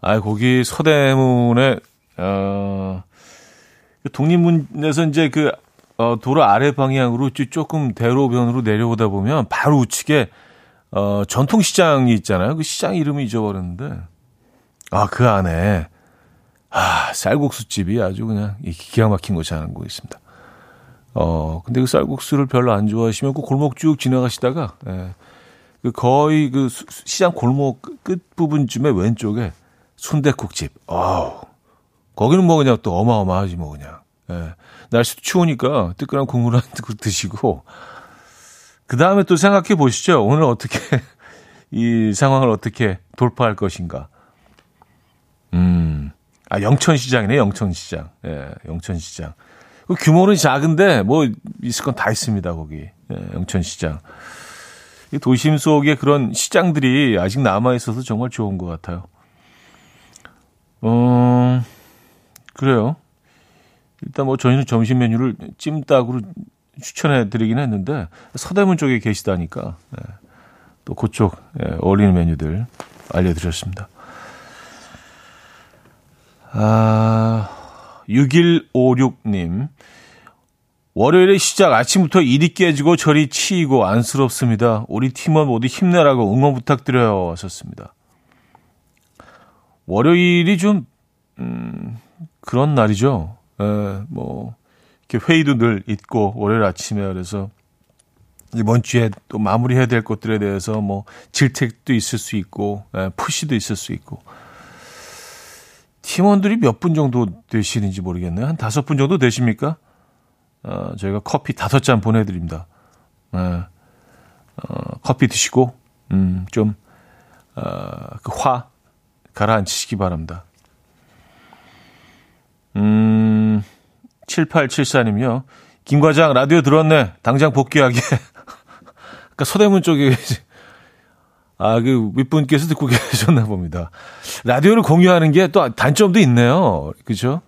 아, 거기 서대문에, 어, 독립문에서 이제 그, 어, 도로 아래 방향으로 조금 대로변으로 내려오다 보면 바로 우측에, 어, 전통시장이 있잖아요. 그 시장 이름을 잊어버렸는데. 아, 그 안에, 아, 쌀국수집이 아주 그냥 기가 막힌 곳이 하는 곳 있습니다. 어, 근데 그 쌀국수를 별로 안 좋아하시면 그 골목 쭉 지나가시다가, 예, 그 거의 그 시장 골목 끝 부분쯤에 왼쪽에 순대국집. 아우, 거기는 뭐 그냥 또 어마어마하지 뭐 그냥. 예, 날씨도 추우니까 뜨끈한 국물 한 그릇 드시고, 그 다음에 또 생각해 보시죠. 오늘 어떻게, <laughs> 이 상황을 어떻게 돌파할 것인가. 음. 아, 영천시장이네, 영천시장. 예, 영천시장. 그 규모는 작은데, 뭐, 있을 건 다 있습니다, 거기. 예, 영천시장. 이 도심 속에 그런 시장들이 아직 남아 있어서 정말 좋은 것 같아요. 어, 그래요. 일단 뭐, 저희는 점심 메뉴를 찜닭으로 추천해 드리긴 했는데, 서대문 쪽에 계시다니까, 예, 또 그쪽, 예, 어울리는 메뉴들 알려드렸습니다. 아, 6156님. 월요일에 시작 아침부터 일이 깨지고 저리 치이고 안쓰럽습니다. 우리 팀원 모두 힘내라고 응원 부탁드려요. 하셨습니다. 월요일이 좀, 음, 그런 날이죠. 에, 뭐, 이렇게 회의도 늘 있고, 월요일 아침에 그래서 이번 주에 또 마무리해야 될 것들에 대해서 뭐 질책도 있을 수 있고, 에, 푸시도 있을 수 있고. 팀원들이 몇 분 정도 되시는지 모르겠네요. 한 다섯 분 정도 되십니까? 어, 저희가 커피 다섯 잔 보내드립니다. 네. 어, 커피 드시고, 음, 좀, 어, 그 화 가라앉히시기 바랍니다. 음, 7874님이요. 김 과장, 라디오 들었네. 당장 복귀하게. <laughs> 그러니까 서대문 쪽에 아, 그 윗분께서 듣고 <laughs> 계셨나 봅니다. 라디오를 공유하는 게 또 단점도 있네요. 그죠?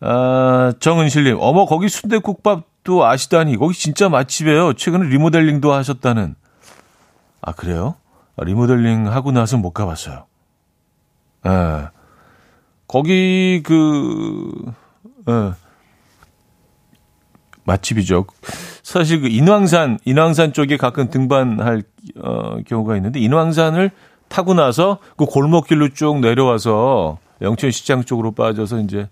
아, 정은실님, 어머, 거기 순대국밥도 아시다니, 거기 진짜 맛집이에요. 최근에 리모델링도 하셨다는. 아, 그래요? 아, 리모델링 하고 나서 못 가봤어요. 예. 거기 그, 예. 맛집이죠. 사실 그 인왕산, 인왕산 쪽에 가끔 등반할 어, 경우가 있는데 인왕산을 타고 나서 그 골목길로 쭉 내려와서 영천시장 쪽으로 빠져서 이제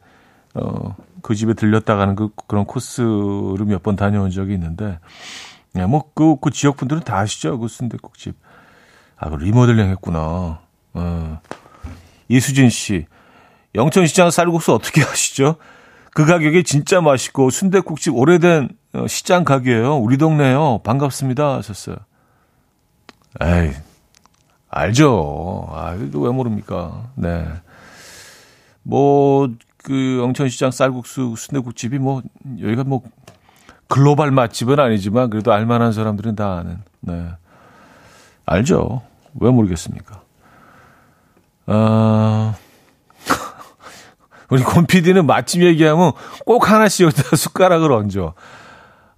어, 그 집에 들렸다 가는 그 그런 코스를 몇 번 다녀온 적이 있는데 네, 뭐그 그 지역 분들은 다 아시죠 그 순대국집. 아, 그 리모델링 했구나. 어. 이수진 씨, 영천시장 쌀국수 어떻게 <laughs> 하시죠? 그 가격에 진짜 맛있고 순대국집 오래된 어, 시장 가게예요. 우리 동네요. 반갑습니다. 하셨어요. 에이, 알죠. 아, 이거 왜 모릅니까? 네. 뭐, 그 영천시장 쌀국수 순대국집이 뭐, 여기가 뭐, 글로벌 맛집은 아니지만 그래도 알만한 사람들은 다 아는, 네. 알죠. 왜 모르겠습니까? 아, <laughs> 우리 권 PD는 맛집 얘기하면 꼭 하나씩 여기다 <laughs> 숟가락을 얹어.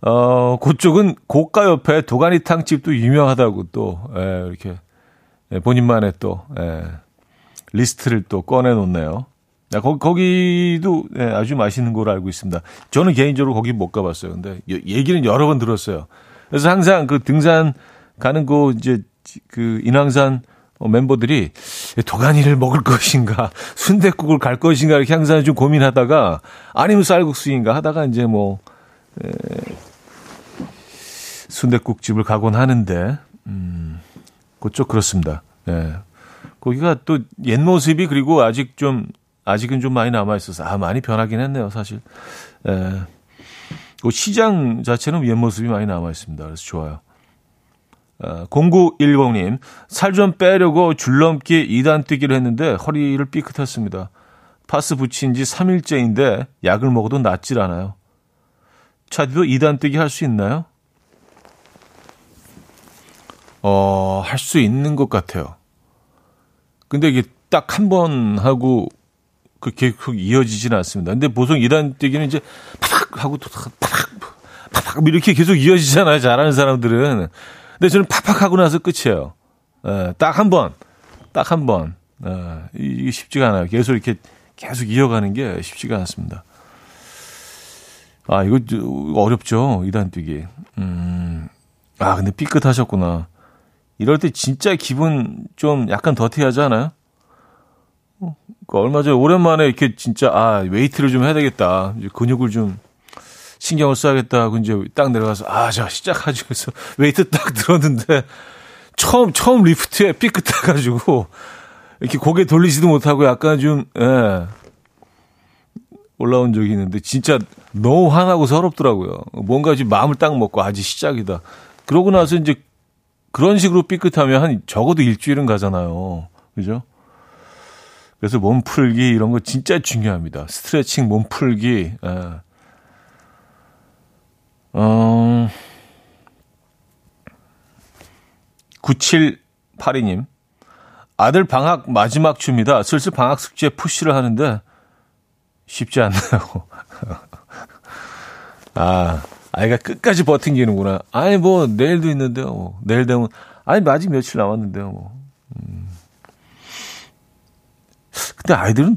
어, 그쪽은 고가 옆에 도가니탕 집도 유명하다고 또, 예, 이렇게, 예, 본인만의 또, 예, 리스트를 또 꺼내놓네요. 야, 거, 거기도 네, 아주 맛있는 걸로 알고 있습니다. 저는 개인적으로 거기 못 가봤어요. 근데 얘기는 여러 번 들었어요. 그래서 항상 그 등산 가는 거 이제 그 인왕산 어, 멤버들이 도가니를 먹을 것인가, 순대국을 갈 것인가 이렇게 항상 좀 고민하다가 아니면 쌀국수인가 하다가 이제 뭐 에, 순대국집을 가곤 하는데 음, 그쪽 그렇습니다. 예. 거기가 또 옛 모습이 그리고 아직 좀 아직은 좀 많이 남아 있어서 아 많이 변하긴 했네요, 사실. 예. 그 시장 자체는 옛 모습이 많이 남아 있습니다. 그래서 좋아요. 0910님, 어, 살좀 빼려고 줄넘기 2단 뛰기를 했는데 허리를 삐끗했습니다. 파스 붙인 지 3일째인데 약을 먹어도 낫질 않아요. 차디도 2단 뛰기 할 수 있나요? 어, 할 수 있는 것 같아요. 근데 이게 딱 한 번 하고 그 계속 이어지지는 않습니다. 근데 보통 2단 뛰기는 이제 팍팍 하고 또 팍팍 팍팍 이렇게 계속 이어지잖아요. 잘하는 사람들은. 근데 저는 팍팍 하고 나서 끝이에요. 예, 딱한 번, 딱 한 번. 예, 이게 쉽지가 않아요. 계속 이렇게 계속 이어가는 게 쉽지가 않습니다. 아, 이거 어렵죠. 이단 뛰기. 음, 아, 근데 삐끗하셨구나. 이럴 때 진짜 기분 좀 약간 더티하지 않아요? 그 얼마 전에 오랜만에 이렇게 진짜 아 웨이트를 좀 해야 되겠다 근육을 좀 신경을 써야겠다 하고 이제 딱 내려가서 아, 자, 시작하지. 그래서 웨이트 딱 들었는데 처음, 처음 lift에 삐끗해가지고 이렇게 고개 돌리지도 못하고 약간 좀, 예. 올라온 적이 있는데 진짜 너무 화나고 서럽더라고요. 뭔가 지금 마음을 딱 먹고 아직 시작이다. 그러고 나서 이제 그런 식으로 삐끗하면 한 적어도 일주일은 가잖아요. 그죠? 그래서 몸 풀기 이런 거 진짜 중요합니다. 스트레칭, 몸 풀기. 예. 어, 9782님. 아들 방학 마지막 주입니다. 슬슬 방학 숙제 푸시를 하는데 쉽지 않나요? <laughs> 아, 아이가 끝까지 버팅기는구나. 아니, 뭐, 내일도 있는데요. 뭐. 내일 되면, 아니, 아직 며칠 남았는데요. 뭐. 음. 근데 아이들은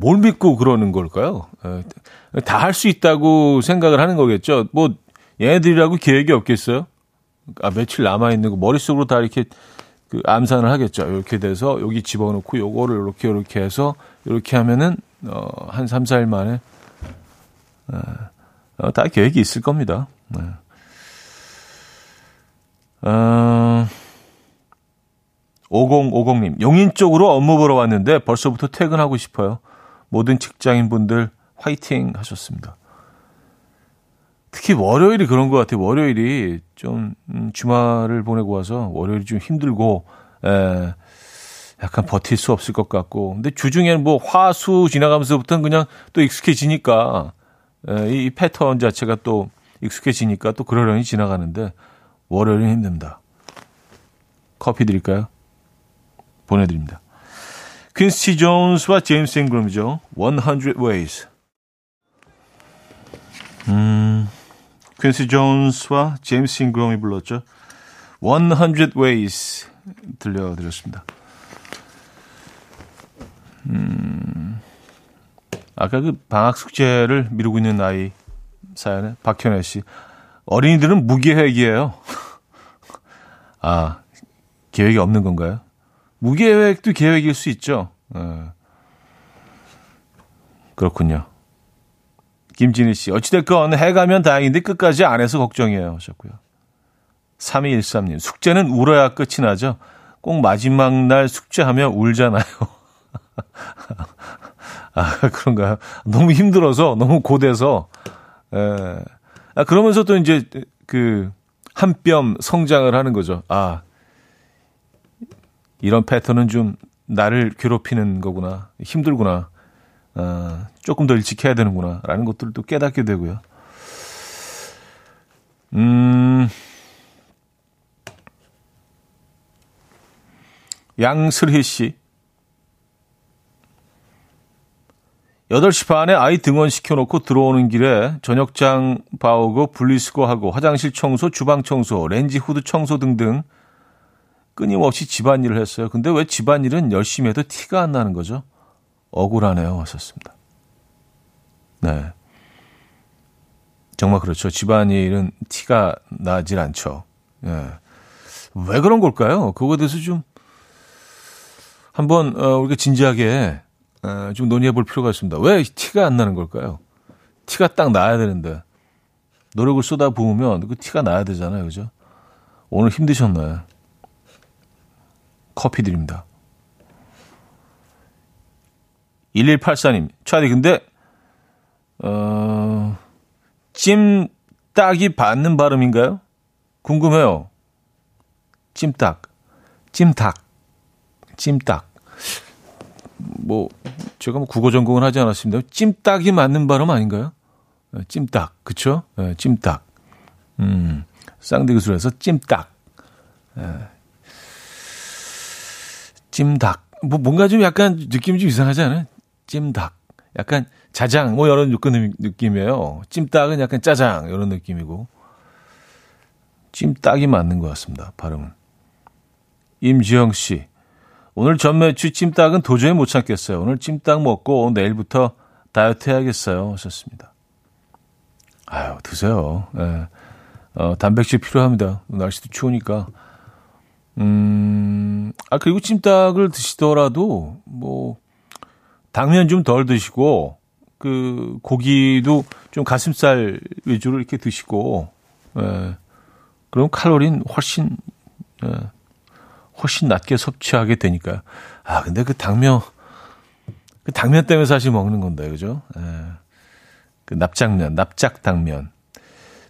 뭘 믿고 그러는 걸까요? 예. 다할 수 있다고 생각을 하는 거겠죠. 뭐 얘네들이라고 계획이 없겠어요? 아 며칠 남아 있는 거 머릿속으로 다 이렇게 그 암산을 하겠죠. 이렇게 돼서 여기 집어넣고 요거를 이렇게 이렇게 해서 이렇게 하면은 어한 3, 4일 만에 어, 어, 다 계획이 있을 겁니다. 네. 어, 5050님, 용인 쪽으로 업무 보러 왔는데 벌써부터 퇴근하고 싶어요. 모든 직장인분들 화이팅 하셨습니다. 특히 월요일이 그런 것 같아요. 월요일이 좀 음, 주말을 보내고 와서 월요일이 좀 힘들고 에, 약간 버틸 수 없을 것 같고 근데 주중에는 뭐 화수 지나가면서부터는 그냥 또 익숙해지니까 에, 이 패턴 자체가 또 익숙해지니까 또 그러려니 지나가는데 월요일은 힘듭니다. 커피 드릴까요? 보내드립니다. 퀸시 존스와 제임스 잉그럼이죠. 100 Ways. 음, 퀸시 존스와 제임스 잉그럼이 불렀죠. 100 Ways 들려드렸습니다. 음, 아까 그 방학 숙제를 미루고 있는 아이 사연에 박현애 씨. 어린이들은 무계획이에요. <laughs> 아, 계획이 없는 건가요? 무계획도 계획일 수 있죠. 네. 그렇군요. 김진희 씨, 어찌됐건 해가면 다행인데 끝까지 안 해서 걱정이에요. 하셨고요. 3213님, 숙제는 울어야 끝이 나죠. 꼭 마지막 날 숙제하면 울잖아요. <laughs> 아, 그런가요? 너무 힘들어서, 너무 고돼서, 에. 예. 아, 그러면서 또 이제 그, 한 뼘 성장을 하는 거죠. 아, 이런 패턴은 좀 나를 괴롭히는 거구나. 힘들구나. 어, 조금 더 일찍 해야 되는구나. 라는 것들도 깨닫게 되고요. 음, 양슬희 씨. 8시 반에 아이 등원시켜놓고 들어오는 길에 저녁장 봐오고 분리수거하고 화장실 청소, 주방 청소, 렌지 후드 청소 등등 끊임없이 집안일을 했어요. 근데 왜 집안일은 열심히 해도 티가 안 나는 거죠? 억울하네요. 왔었습니다. 네. 정말 그렇죠. 집안일은 티가 나질 않죠. 예. 왜 그런 걸까요? 그거에 대해서 좀 한번 어, 우리가 진지하게 어, 좀 논의해 볼 필요가 있습니다. 왜 티가 안 나는 걸까요? 티가 딱 나야 되는데 노력을 쏟아 부으면 그 티가 나야 되잖아요, 그죠? 오늘 힘드셨나요? 커피 드립니다. 1184님, 차디, 근데, 어, 찜닭이 받는 발음인가요? 궁금해요. 찜닭. 찜닭. 찜닭. 뭐, 제가 뭐 국어 전공을 하지 않았습니다. 찜닭이 맞는 발음 아닌가요? 네, 찜닭. 그쵸? 네, 찜닭. 음, 쌍디그술에서 찜닭. 네. 찜닭. 뭐, 뭔가 좀 약간 느낌이 좀 이상하지 않아요? 찜닭. 약간 자장, 뭐 이런 느낌이에요. 찜닭은 약간 짜장, 이런 느낌이고. 찜닭이 맞는 것 같습니다. 발음은. 임지영 씨. 오늘 전매추 찜닭은 도저히 못 참겠어요. 오늘 찜닭 먹고 내일부터 다이어트 해야겠어요. 하셨습니다. 아유, 드세요. 예. 어, 단백질 필요합니다. 날씨도 추우니까. 음, 아, 그리고 찜닭을 드시더라도, 뭐, 당면 좀 덜 드시고, 그, 고기도 좀 가슴살 위주로 이렇게 드시고, 예. 그럼 칼로리는 훨씬, 예. 훨씬 낮게 섭취하게 되니까요. 아, 근데 그 당면, 그 당면 때문에 사실 먹는 건데, 그죠? 예. 그 납작면, 납작당면.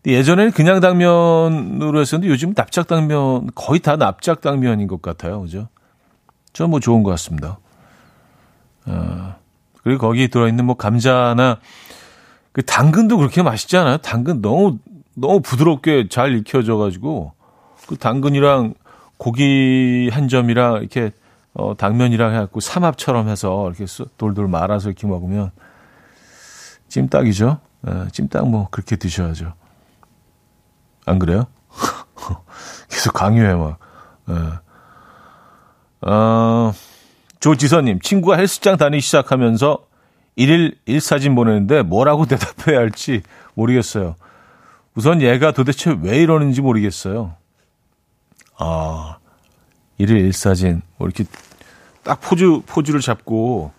예전에는 그냥 당면으로 했었는데 요즘 납작 당면, 거의 다 납작 당면인 것 같아요. 그죠? 저는 뭐 좋은 것 같습니다. 어, 그리고 거기 들어있는 뭐 감자나 그 당근도 그렇게 맛있지 않아요? 당근 너무, 너무 부드럽게 잘 익혀져 가지고 그 당근이랑 고기 한 점이랑 이렇게 어, 당면이랑 해갖고 삼합처럼 해서 이렇게 돌돌 말아서 이렇게 먹으면 찜닭이죠. 예, 찜닭 뭐 그렇게 드셔야죠. 안 그래요? <laughs> 계속 강요해 막. 예. 어, 조지선님 친구가 헬스장 다니기 시작하면서 일일 일사진 보내는데 뭐라고 <laughs> 대답해야 할지 모르겠어요. 우선 얘가 도대체 왜 이러는지 모르겠어요. 아, 일일 일사진. 뭐 이렇게 딱 포즈, 포즈를 잡고.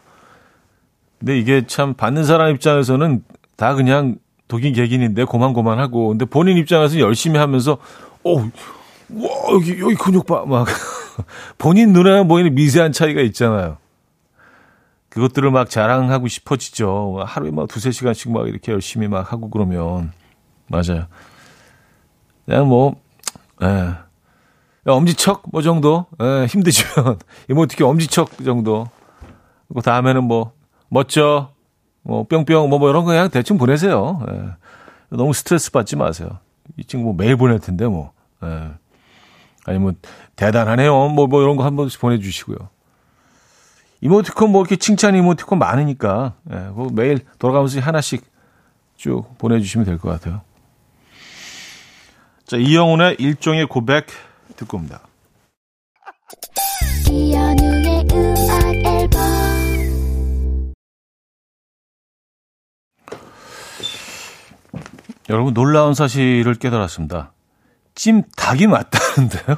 근데 이게 참 받는 사람 입장에서는 다 그냥 독인 객인인데 고만고만하고. 근데 본인 입장에서 열심히 하면서, 어, 와, 여기, 여기 근육 봐. 막. <laughs> 본인 눈에 보이는 미세한 차이가 있잖아요. 그것들을 막 자랑하고 싶어지죠. 하루에 막 두세 시간씩 막 이렇게 열심히 막 하고 그러면. 맞아요. 그냥 뭐, 예. 엄지척 뭐 정도 예, 힘드시면 <laughs> 이모티콘 엄지척 정도 그 다음에는 뭐 멋져 뭐 뿅뿅 뭐, 뭐 이런 거 그냥 대충 보내세요. 예. 너무 스트레스 받지 마세요. 이 친구 뭐 매일 보낼 텐데 뭐 예. 아니면 대단하네요 뭐, 뭐 이런 거 한 번씩 보내주시고요. 이모티콘 뭐 이렇게 칭찬 이모티콘 많으니까 예, 그 매일 돌아가면서 하나씩 쭉 보내주시면 될 것 같아요. 자 이영훈의 일종의 고백 듣고 옵니다. 여러분 놀라운 사실을 깨달았습니다. 찜 닭이 맞다는데요.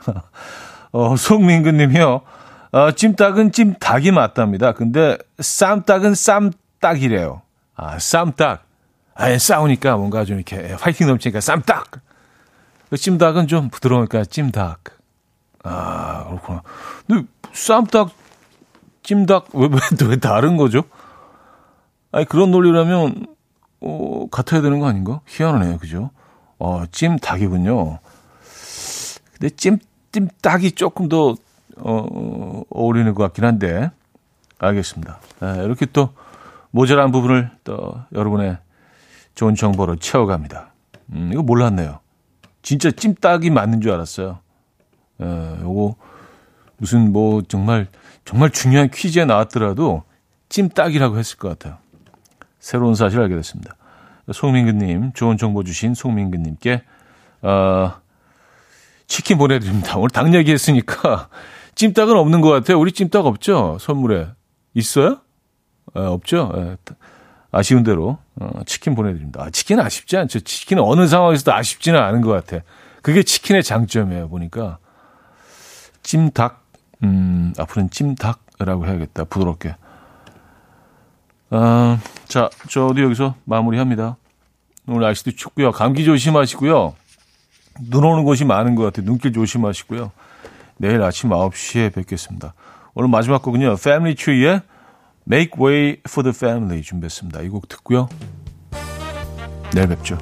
<laughs> 어, 송민근 님이요. 어, 찜닭은 찜닭이 맞답니다. 근데 쌈닭은 쌈닭이래요. 아, 쌈닭. 아, 싸우니까 뭔가 좀 이렇게 화이팅 넘치니까 쌈닭. 그 찜닭은 좀 부드러우니까 찜닭. 아, 그렇구나. 근데 쌈닭, 찜닭, 왜, 왜, 왜 다른 거죠? 아니, 그런 논리라면, 어, 같아야 되는 거 아닌가? 희한하네요. 그죠? 어, 찜닭이군요. 근데 찜, 찜닭이 조금 더, 어, 어울리는 것 같긴 한데. 알겠습니다. 아, 이렇게 또 모자란 부분을 또 여러분의 좋은 정보로 채워갑니다. 음, 이거 몰랐네요. 진짜 찜닭이 맞는 줄 알았어요. 예, 요거 무슨 뭐 정말 정말 중요한 퀴즈에 나왔더라도 찜닭이라고 했을 것 같아요. 새로운 사실 알게 됐습니다. 송민근님, 좋은 정보 주신 송민근님께 어, 치킨 보내드립니다. 오늘 닭 얘기했으니까 <laughs> 찜닭은 없는 것 같아요. 우리 찜닭 없죠? 선물에. 있어요? 에, 없죠? 에, 아쉬운 대로 어, 치킨 보내드립니다. 아, 치킨 아쉽지 않죠? 치킨은 어느 상황에서도 아쉽지는 않은 것 같아. 그게 치킨의 장점이에요. 보니까 찜닭, 음, 앞으로는 찜닭이라고 해야겠다. 부드럽게. 아, 자, 저도 여기서 마무리합니다. 오늘 날씨도 춥고요. 감기 조심하시고요. 눈 오는 곳이 많은 것 같아요. 눈길 조심하시고요. 내일 아침 9시에 뵙겠습니다. 오늘 마지막 곡은요. Family Tree의 Make Way for the Family 준비했습니다. 이 곡 듣고요. 내일 뵙죠.